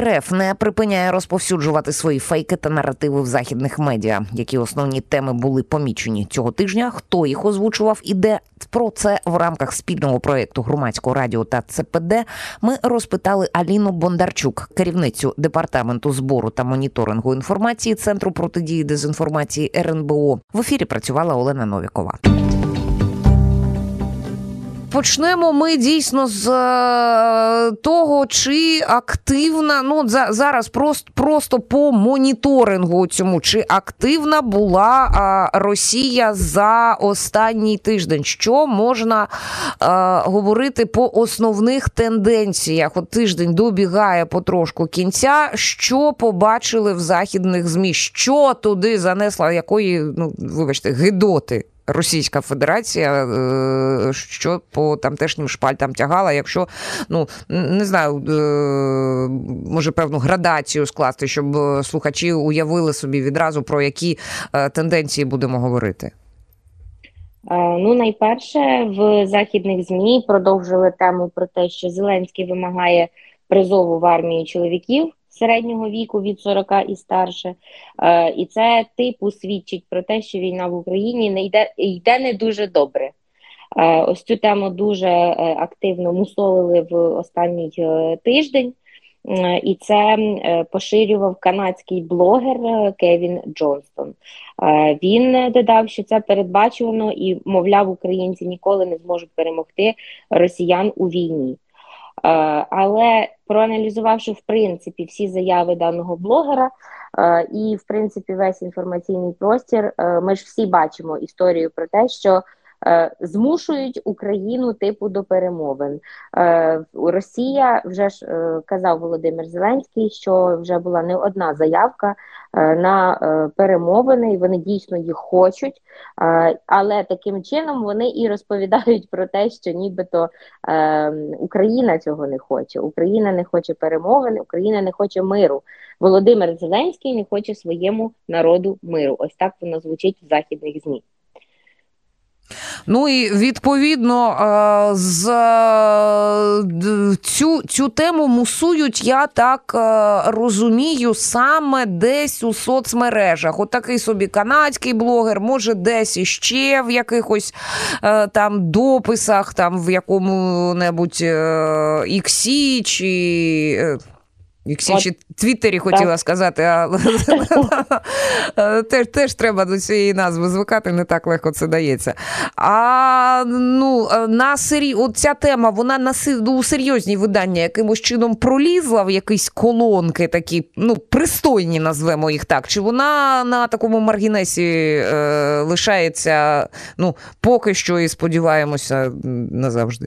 РФ не припиняє розповсюджувати свої фейки та наративи в західних медіа. Які основні теми були помічені цього тижня? Хто їх озвучував і де про це в рамках спільного проєкту громадського радіо та ЦПД ми розпитали Аліну Бондарчук, керівницю департаменту збору та моніторингу інформації Центру протидії дезінформації РНБО. В ефірі працювала Олена Новікова. Почнемо ми дійсно з е, того, чи активна, ну за, зараз просто просто по моніторингу цьому, чи активна була а, Росія за останній тиждень. Що можна е, говорити по основних тенденціях? От тиждень добігає потрошку кінця. Що побачили в західних змі? Що туди занесла якої, ну вибачте, гидоти? Російська Федерація, е, що по тамтешнім шпальтам тягала, якщо ну не знаю, е, може певну градацію скласти, щоб слухачі уявили собі відразу про які е, тенденції будемо говорити. Ну, найперше, в західних змі продовжили тему про те, що Зеленський вимагає призову в армію чоловіків середнього віку від 40 і старше. Е, І це типу свідчить про те, що війна в Україні не йде йде не дуже добре. Е, Ось цю тему дуже е, активно мусолили в останній е, тиждень. Е, і це поширював канадський блогер Кевін Джонстон. Він додав, що це передбачувано і, мовляв, українці ніколи не зможуть перемогти росіян у війні. Е, але проаналізувавши в принципі всі заяви даного блогера е, і в принципі весь інформаційний простір, е, ми ж всі бачимо історію про те, що змушують Україну типу до перемовин. Е, Росія вже ж е, казав Володимир Зеленський, що вже була не одна заявка на перемовини, і вони дійсно їх хочуть, але таким чином вони і розповідають про те, що нібито Україна цього не хоче. Україна не хоче перемовин, Україна не хоче миру. Володимир Зеленський не хоче своєму народу миру. Ось так воно звучить в західних змі. Ну і відповідно е, з цю цю тему мусують, я так е, розумію, саме десь у соцмережах. От такий собі канадський блогер, може, десь іще в якихось е, там дописах, там в якому-небудь іксі чи чи Твіттері хотіла сказати, а теж теж треба до цієї назви звикати, не так легко це дається. А ну, на сері... От ця тема, вона на ну, у серйозні видання якимось чином пролізла в якісь колонки, такі, ну, пристойні, назвемо їх так. Чи вона на такому маргінесі е, лишається ну, поки що і сподіваємося назавжди?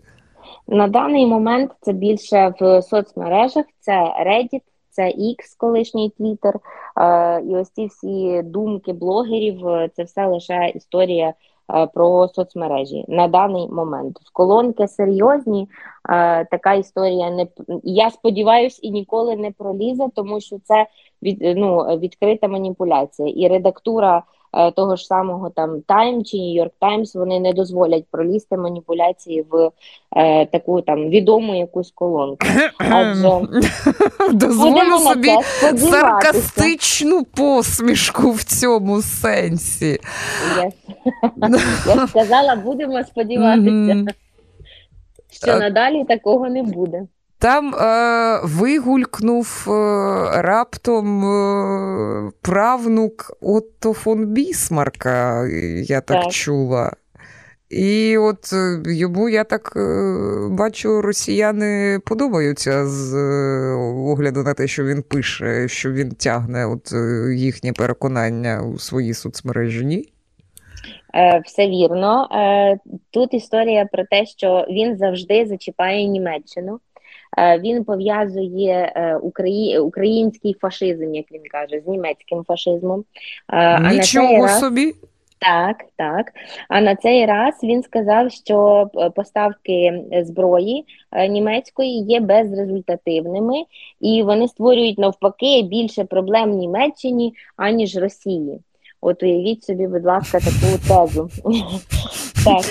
На даний момент це більше в соцмережах, це Reddit, це X, колишній Twitter, е, і ось ці всі думки блогерів, е, це все лише історія е, про соцмережі на даний момент. В колонки серйозні, така історія не я сподіваюся і ніколи не пролізе, тому що це від ну відкрита маніпуляція і редактура. Е, того ж самого там Time чи New York Times, вони не дозволять пролізти маніпуляції в е, таку там відому якусь колонку. Адже дозволю собі саркастичну посмішку в цьому сенсі. Я, я сказала, будемо сподіватися, що надалі такого не буде. Там е, вигулькнув е, раптом е, правнук Отто фон Бісмарка, я так, так чула. І от е, йому, я так е, бачу, росіяни подобаються з е, огляду на те, що він пише, що він тягне от їхнє переконання у свої соцмережі. Ні? Все вірно. Тут історія про те, що він завжди зачіпає Німеччину. Е, він пов'язує е, український фашизм, як він каже, з німецьким фашизмом. Е, Нічого раз... собі. Так, так. А на цей раз він сказав, що поставки зброї німецької є безрезультативними, і вони створюють навпаки більше проблем Німеччині аніж Росії. От уявіть собі, будь ласка, таку тезу. так.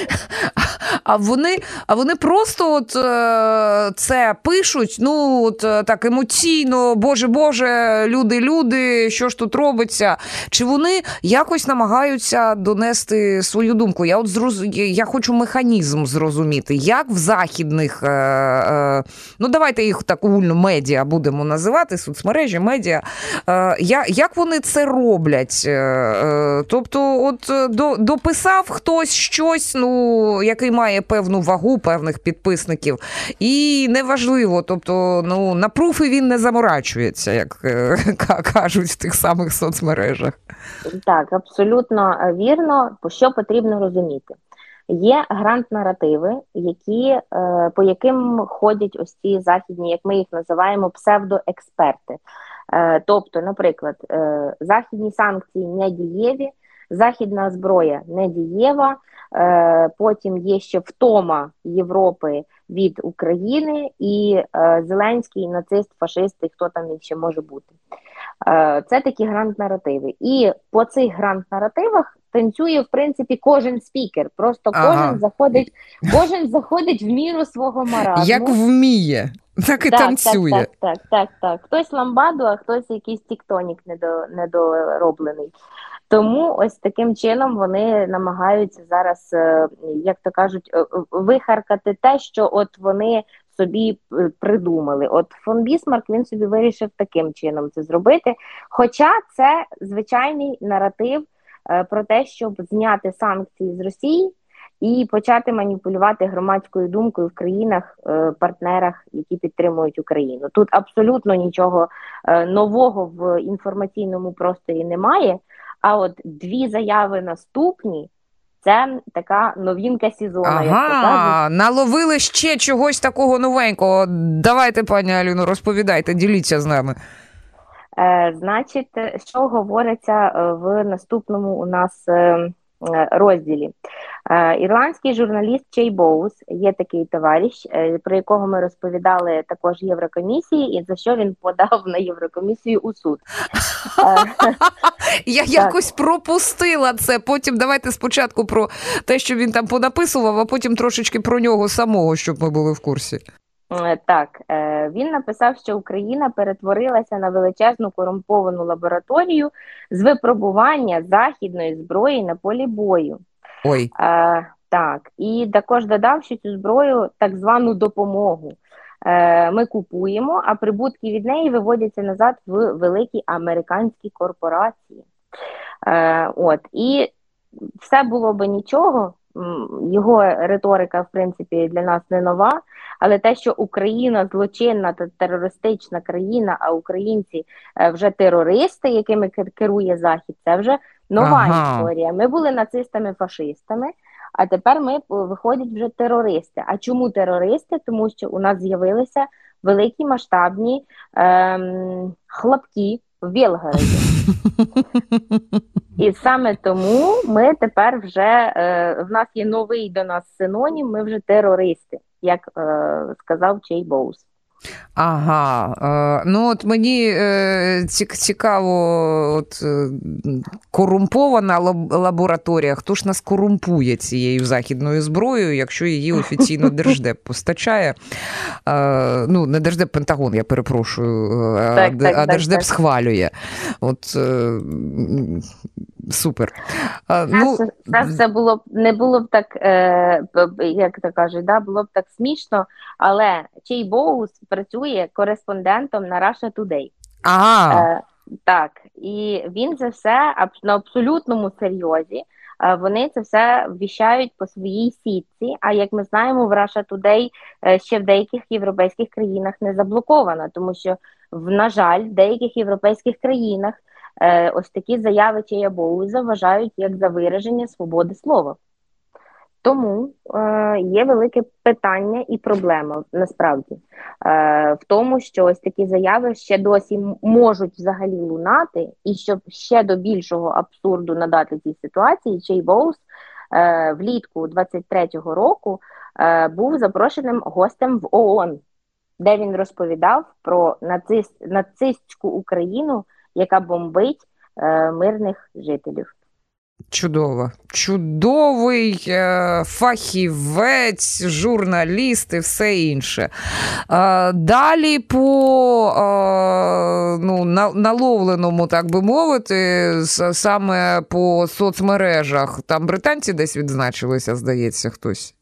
А вони, а вони просто от е, це пишуть. Ну от е, так емоційно, боже, боже, люди, люди, що ж тут робиться? Чи вони якось намагаються донести свою думку? Я от зроз... я хочу механізм зрозуміти, як в західних, е, ну давайте їх так огульно медіа будемо називати, соцмережі, медіа. Я, як вони це роблять? Тобто, от до, дописав хтось щось, ну який має певну вагу певних підписників, і неважливо, тобто, ну на пруфи він не заморачується, як е, кажуть в тих самих соцмережах. Так, абсолютно е, вірно. Що потрібно розуміти? Є грант-наративи, які, е, по яким ходять ось ці західні, як ми їх називаємо, псевдоексперти. Тобто, наприклад, західні санкції не дієві, західна зброя не дієва, е, потім є ще втома Європи від України, і е, Зеленський нацист, фашист, і хто там ще може бути. Е, Це такі грант-наративи. І по цих грант-наративах танцює, в принципі, кожен спікер. Просто Ага. кожен заходить, кожен заходить в міру свого маразму. Як вміє, так і Так, танцює. Так, так, так, так, так. Хтось ламбаду, а хтось якийсь тіктонік недо, недороблений. Тому ось таким чином вони намагаються зараз, е, як то кажуть, е, е, вихаркати те, що от вони собі придумали. От фон Бісмарк він собі вирішив таким чином це зробити. Хоча це звичайний наратив про те, щоб зняти санкції з Росії і почати маніпулювати громадською думкою в країнах, партнерах, які підтримують Україну. Тут абсолютно нічого нового в інформаційному просторі немає. А от дві заяви наступні це така новінка сезону. як. Ага, наловили ще чогось такого новенького. Давайте, пані Аліно, розповідайте, діліться з нами. Е, Значить, що говориться е, в наступному у нас е, е, розділі? Е, Ірландський журналіст Чей Боус є такий товариш, е, про якого ми розповідали також Єврокомісії, і за що він подав на Єврокомісію у суд. Е, Я якось пропустила це. Потім давайте спочатку про те, що він там понаписував, а потім трошечки про нього самого, щоб ми були в курсі. Так, він написав, що Україна перетворилася на величезну корумповану лабораторію з випробування західної зброї на полі бою. Ой, Е, так, і також додав, що цю зброю, так звану допомогу, е, ми купуємо, а прибутки від неї виводяться назад в великі американські корпорації. Е, от, і все було би нічого. Його риторика, в принципі, для нас не нова, але те, що Україна злочинна та терористична країна, а українці е, вже терористи, якими керує Захід, це вже нова Ага. історія. Ми були нацистами-фашистами, а тепер ми виходять вже терористи. А чому терористи? Тому що у нас з'явилися великі масштабні ем, хлопки в Білгороді. І саме тому ми тепер вже е, в нас є новий до нас синонім. Ми вже терористи, як е, сказав Чей Боус. Ага, е, ну от мені е, цікаво, от е, корумпована лабораторія. Хто ж нас корумпує цією західною зброєю, якщо її офіційно Держдеп постачає? Ну, не Держдеп, Пентагон, я перепрошую, Так, а, так, Держдеп так. схвалює. От супер. Це, ну, все- це все було б не було б так, е, як то кажуть, да, було б так смішно, але Чей Боус працює кореспондентом на Russia Today. ага. Е, так, і він це все на абсолютному серйозі. Е, Вони це все ввіщають по своїй сітці. А як ми знаємо, в Russia Today е, ще в деяких європейських країнах не заблокована, тому що, на жаль, в деяких європейських країнах ось такі заяви Чея Боуза вважають як за вираження свободи слова. Тому е, є велике питання і проблема насправді е, в тому, що ось такі заяви ще досі можуть взагалі лунати, і щоб ще до більшого абсурду надати цій ситуації, Чей Боус е, влітку 23-го року е, був запрошеним гостем в ООН, де він розповідав про нацист, нацистську Україну, яка бомбить е, мирних жителів. Чудово, чудовий е, фахівець, журналіст і все інше. Е, далі по е, ну, наловленому, так би мовити, саме по соцмережах. Там британці десь відзначилися, здається, хтось.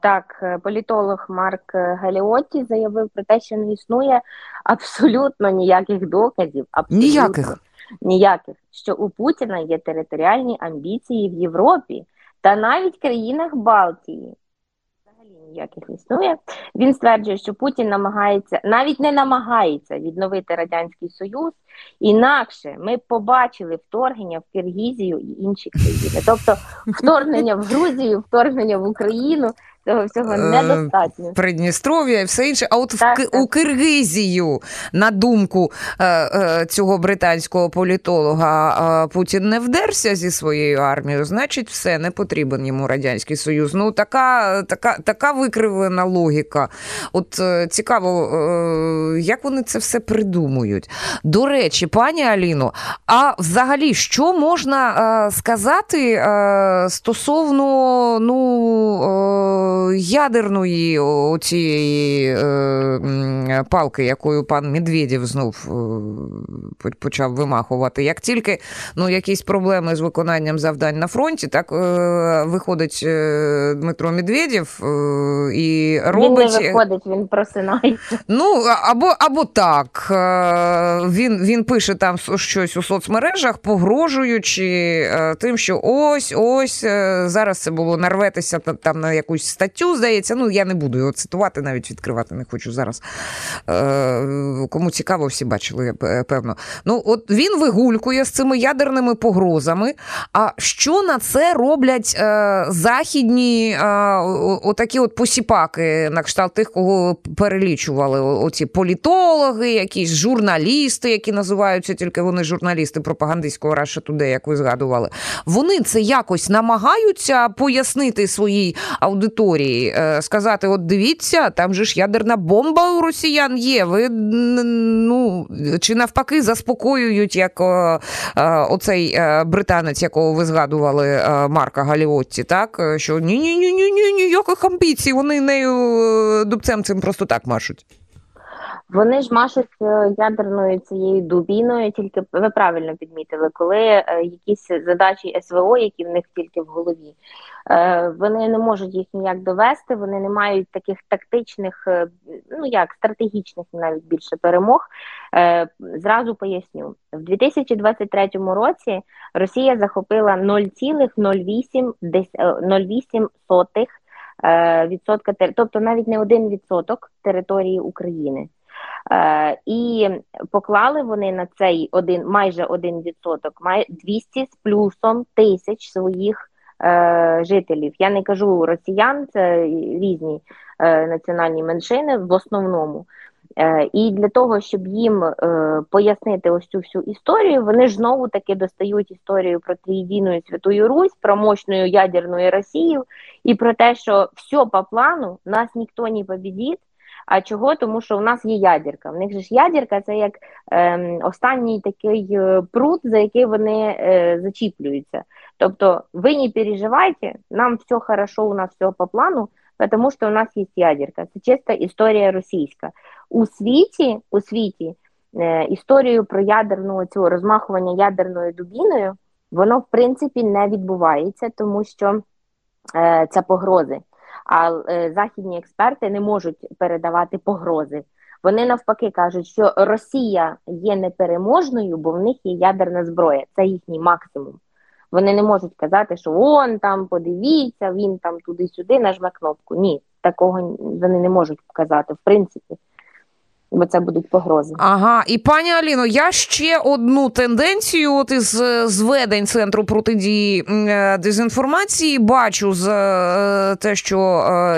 Так, політолог Марк Галіотті заявив про те, що не існує абсолютно ніяких доказів. Абсолютно. Ніяких ніяких, що у Путіна є територіальні амбіції в Європі та навіть країнах Балтії. Взагалі ніяких існує. Він стверджує, що Путін намагається, навіть не намагається відновити Радянський Союз, інакше ми побачили вторгнення в Киргізію і інші країни. Тобто вторгнення в Грузію, вторгнення в Україну Цього всього е, недостатньо. Придністров'я і все інше. А от так, в так. у Киргизію, на думку е, е, цього британського політолога, Путін не вдерся зі своєю армією, значить, все не потрібен йому радянський союз. Ну така така, така викривлена логіка. От цікаво, як вони це все придумують. До речі, пані Аліно, а взагалі, що можна сказати стосовно ну ядерної цієї е, палки, якою пан Медведєв знов е, почав вимахувати. Як тільки ну, якісь проблеми з виконанням завдань на фронті, так е, виходить Дмитро Медведєв і робить. Він не виходить, він просинається. Ну, або або так. Він він пише там щось у соцмережах, погрожуючи тим, що ось ось зараз це було нарветися там на якусь статтю, здається. Ну, я не буду його цитувати, навіть відкривати не хочу зараз. Е, Кому цікаво, всі бачили, певно. Ну, от він вигулькує з цими ядерними погрозами. А що на це роблять е, західні е, отакі от посіпаки, на кшталт тих, кого перелічували? Оці політологи, якісь журналісти, які називаються тільки вони журналісти пропагандистського Russia Today, як ви згадували. Вони це якось намагаються пояснити своїй аудиторії, е, сказати: от дивіться, там же ж ядерна бомба у росіян є. Ви ну чи навпаки заспокоюють, як оцей е, британець, якого ви згадували, е, Марка Галіотті, так що ні, ні, ні, ні, ні, ніяких амбіцій, вони нею дубцем цим просто так машуть. Вони ж машуть ядерною цією дубіною, тільки ви правильно підмітили, коли якісь задачі СВО, які в них тільки в голові, Е, вони не можуть їх ніяк довести, вони не мають таких тактичних, е, ну як стратегічних навіть більше перемог. Е, зразу поясню, в 2023 році Росія захопила 0,08 відсотка, тобто навіть не один відсоток території України. І поклали вони на цей один майже один відсоток, 200 з плюсом тисяч своїх е, жителів. Я не кажу росіян, це різні е, національні меншини в основному. Е, і для того, щоб їм е, пояснити ось цю всю історію, вони ж знову таки достають історію про трійвійну і Святую Русь, про мощну ядерну Росію і про те, що все по плану нас ніхто не побідить. А чого? Тому що у нас є ядерка. В них же ж ядерка це як е, останній такий е, пруд, за який вони е, зачіплюються. Тобто, ви не переживайте, нам все хорошо, у нас все по плану, тому що у нас є ядерка. Це чиста історія російська. У світі у світі е, історію про ядерну цю розмахування ядерною дубіною, воно в принципі не відбувається, тому що е, це погрози. А е, західні експерти не можуть передавати погрози. Вони навпаки кажуть, що Росія є непереможною, бо в них є ядерна зброя. Це їхній максимум. Вони не можуть казати, що он там подивіться, він там туди-сюди нажме кнопку. Ні, такого вони не можуть казати, в принципі бо це будуть погрози. Ага, і пані Аліно, я ще одну тенденцію от із е, зведень центру протидії е, дезінформації бачу з е, те, що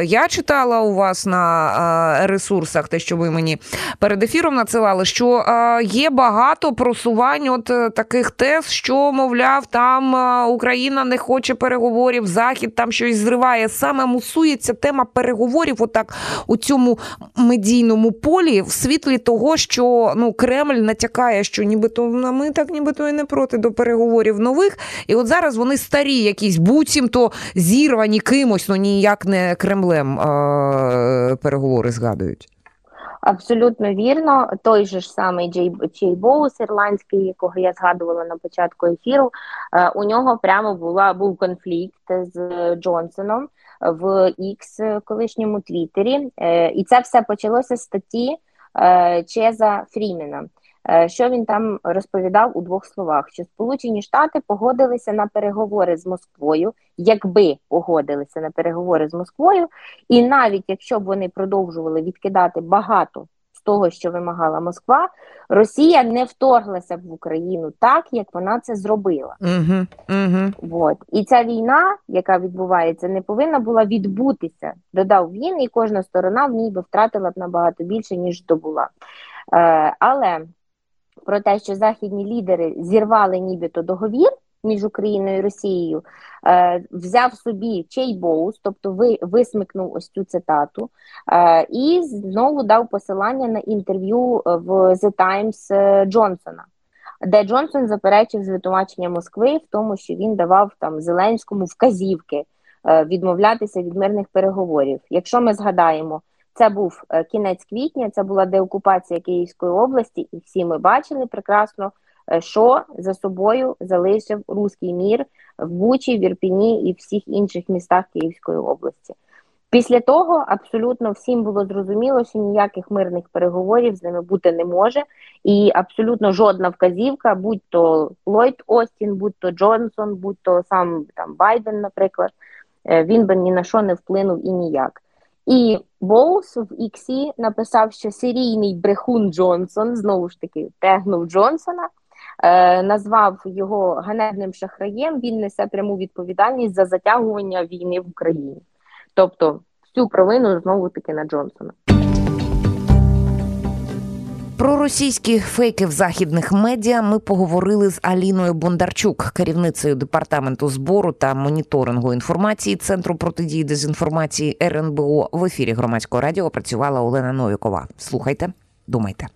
я читала у вас на ресурсах, те, що ви мені перед ефіром надсилали, що є багато просувань от таких тез, що мовляв, там Україна не хоче переговорів, Захід там щось зриває. Саме мусується тема переговорів, отак у цьому медійному полі в світлі того, що ну Кремль натякає, що нібито «Ну, ми так, нібито і не проти до переговорів нових. І от зараз вони старі, якісь буцімто зірвані кимось, ну ніяк не Кремлем е- переговори згадують. Абсолютно вірно. Той же ж самий Джей Чей Боус, ірландський, якого я згадувала на початку ефіру. е, У нього прямо була був конфлікт з Джонсоном в X колишньому Твіттері. Е, І це все почалося з статті е, Чеза Фрімена. Е, Що він там розповідав у двох словах: що Сполучені Штати погодилися на переговори з Москвою, якби погодилися на переговори з Москвою, і навіть якщо б вони продовжували відкидати багато того, що вимагала Москва, Росія не вторглася б в Україну так, як вона це зробила. Угу, угу. От. І ця війна, яка відбувається, не повинна була відбутися. Додав він, і кожна сторона в ній би втратила б набагато більше, ніж здобула. Е, але про те, що західні лідери зірвали нібито договір між Україною і Росією, е, взяв собі Чей Боус, тобто ви, висмикнув ось цю цитату, е, і знову дав посилання на інтерв'ю е, в The Times е, Джонсона де Джонсон заперечив звинувачення Москви в тому, що він давав там Зеленському вказівки е, відмовлятися від мирних переговорів. Якщо ми згадаємо, це був кінець квітня, це була деокупація Київської області, і всі ми бачили прекрасно, що за собою залишив руський мір в Бучі, в Ірпіні і всіх інших містах Київської області. Після того абсолютно всім було зрозуміло, що ніяких мирних переговорів з ними бути не може, і абсолютно жодна вказівка, будь то Ллойд Остін, будь то Джонсон, будь то сам там Байден, наприклад, е, він би ні на що не вплинув і ніяк. І Боус в Іксі написав, що серійний брехун Джонсон знову ж таки тегнув Джонсона, е, назвав його ганебним шахраєм. Він несе пряму відповідальність за затягування війни в Україні. Тобто всю провину знову таки на Джонсона. Про російські фейки в західних медіа ми поговорили з Аліною Бондарчук, керівницею департаменту збору та моніторингу інформації Центру протидії дезінформації РНБО. В ефірі громадського радіо працювала Олена Новікова. Слухайте, думайте.